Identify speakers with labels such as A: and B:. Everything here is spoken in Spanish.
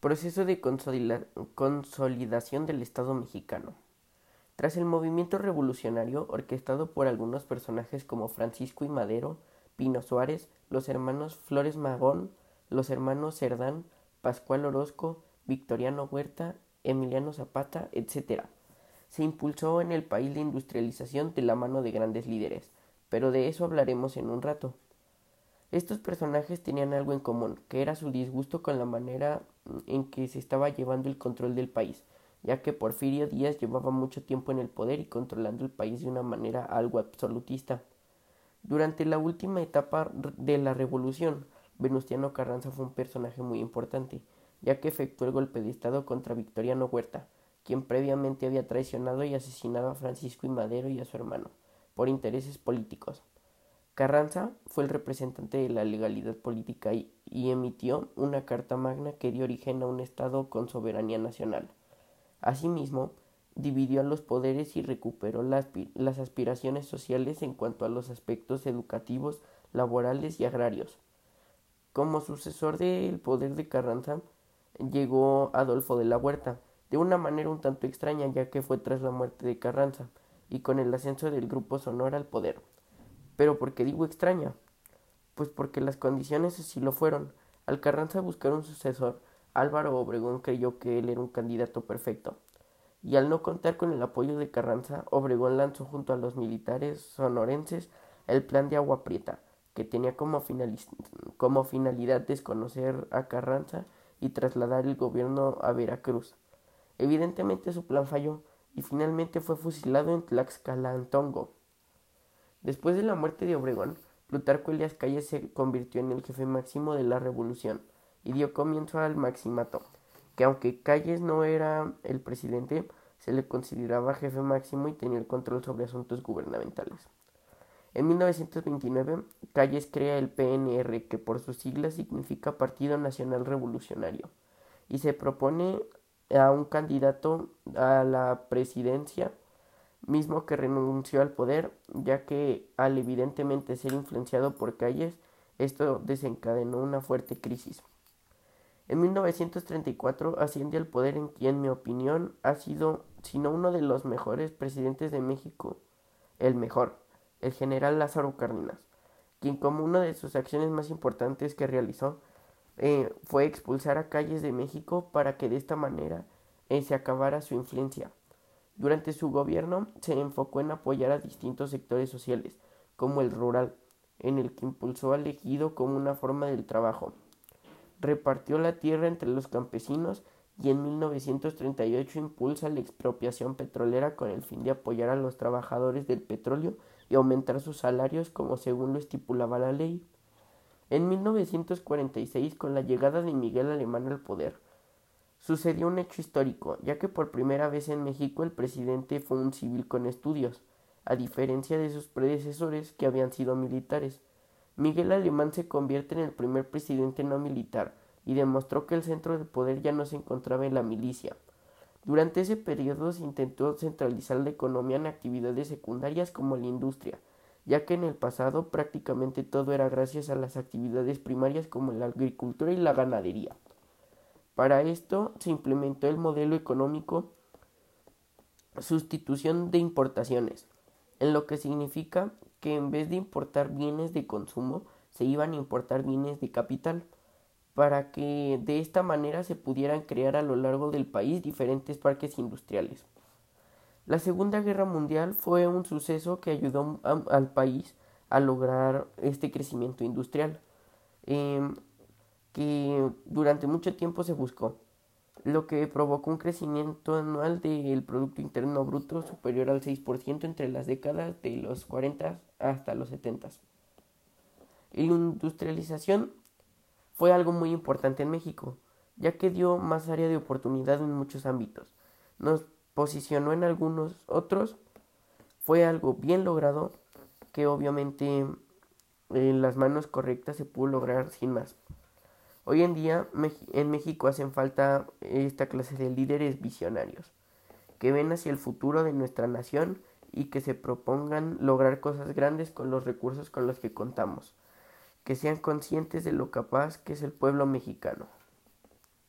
A: Proceso de consolidación del Estado mexicano. Tras el movimiento revolucionario orquestado por algunos personajes como Francisco y Madero, Pino Suárez, los hermanos Flores Magón, los hermanos Cerdán, Pascual Orozco, Victoriano Huerta, Emiliano Zapata, etc. Se impulsó en el país la industrialización de la mano de grandes líderes, pero de eso hablaremos en un rato. Estos personajes tenían algo en común, que era su disgusto con la manera en que se estaba llevando el control del país, ya que Porfirio Díaz llevaba mucho tiempo en el poder y controlando el país de una manera algo absolutista. Durante la última etapa de la revolución, Venustiano Carranza fue un personaje muy importante, ya que efectuó el golpe de Estado contra Victoriano Huerta, quien previamente había traicionado y asesinado a Francisco y Madero y a su hermano, por intereses políticos. Carranza fue el representante de la legalidad política y, emitió una Carta Magna que dio origen a un Estado con soberanía nacional. Asimismo, dividió los poderes y recuperó las, las aspiraciones sociales en cuanto a los aspectos educativos, laborales y agrarios. Como sucesor del poder de Carranza, llegó Adolfo de la Huerta, de una manera un tanto extraña ya que fue tras la muerte de Carranza y con el ascenso del Grupo Sonora al poder. Pero ¿por qué digo extraña? Pues porque las condiciones así lo fueron. Al Carranza buscar un sucesor, Álvaro Obregón creyó que él era un candidato perfecto. Y al no contar con el apoyo de Carranza, Obregón lanzó junto a los militares sonorenses el plan de Agua Prieta, que tenía como, como finalidad desconocer a Carranza y trasladar el gobierno a Veracruz. Evidentemente su plan falló y finalmente fue fusilado en Tlaxcalantongo. Después de la muerte de Obregón, Plutarco Elias Calles se convirtió en el jefe máximo de la revolución y dio comienzo al maximato, que aunque Calles no era el presidente, se le consideraba jefe máximo y tenía el control sobre asuntos gubernamentales. En 1929, Calles crea el PNR, que por sus siglas significa Partido Nacional Revolucionario, y se propone a un candidato a la presidencia mismo que renunció al poder, ya que al evidentemente ser influenciado por Calles, esto desencadenó una fuerte crisis. En 1934 asciende al poder en quien, en mi opinión, ha sido, si no uno de los mejores presidentes de México, el mejor, el general Lázaro Cárdenas, quien como una de sus acciones más importantes que realizó eh, fue expulsar a Calles de México para que de esta manera eh, se acabara su influencia. Durante su gobierno se enfocó en apoyar a distintos sectores sociales, como el rural, en el que impulsó al ejido como una forma del trabajo. Repartió la tierra entre los campesinos y en 1938 impulsa la expropiación petrolera con el fin de apoyar a los trabajadores del petróleo y aumentar sus salarios como según lo estipulaba la ley. En 1946, con la llegada de Miguel Alemán al poder, Sucedió un hecho histórico, ya que por primera vez en México el presidente fue un civil con estudios, a diferencia de sus predecesores que habían sido militares. Miguel Alemán se convierte en el primer presidente no militar y demostró que el centro de poder ya no se encontraba en la milicia. Durante ese periodo se intentó centralizar la economía en actividades secundarias como la industria, ya que en el pasado prácticamente todo era gracias a las actividades primarias como la agricultura y la ganadería. Para esto se implementó el modelo económico sustitución de importaciones, en lo que significa que en vez de importar bienes de consumo, se iban a importar bienes de capital, para que de esta manera se pudieran crear a lo largo del país diferentes parques industriales. La Segunda Guerra Mundial fue un suceso que ayudó al país a lograr este crecimiento industrial. Em, que durante mucho tiempo se buscó, lo que provocó un crecimiento anual del Producto Interno Bruto superior al 6% entre las décadas de los 40 hasta los 70. La industrialización fue algo muy importante en México, ya que dio más área de oportunidad en muchos ámbitos. Nos posicionó en algunos otros, fue algo bien logrado que obviamente en las manos correctas se pudo lograr sin más. Hoy en día en México hacen falta esta clase de líderes visionarios, que ven hacia el futuro de nuestra nación y que se propongan lograr cosas grandes con los recursos con los que contamos, que sean conscientes de lo capaz que es el pueblo mexicano.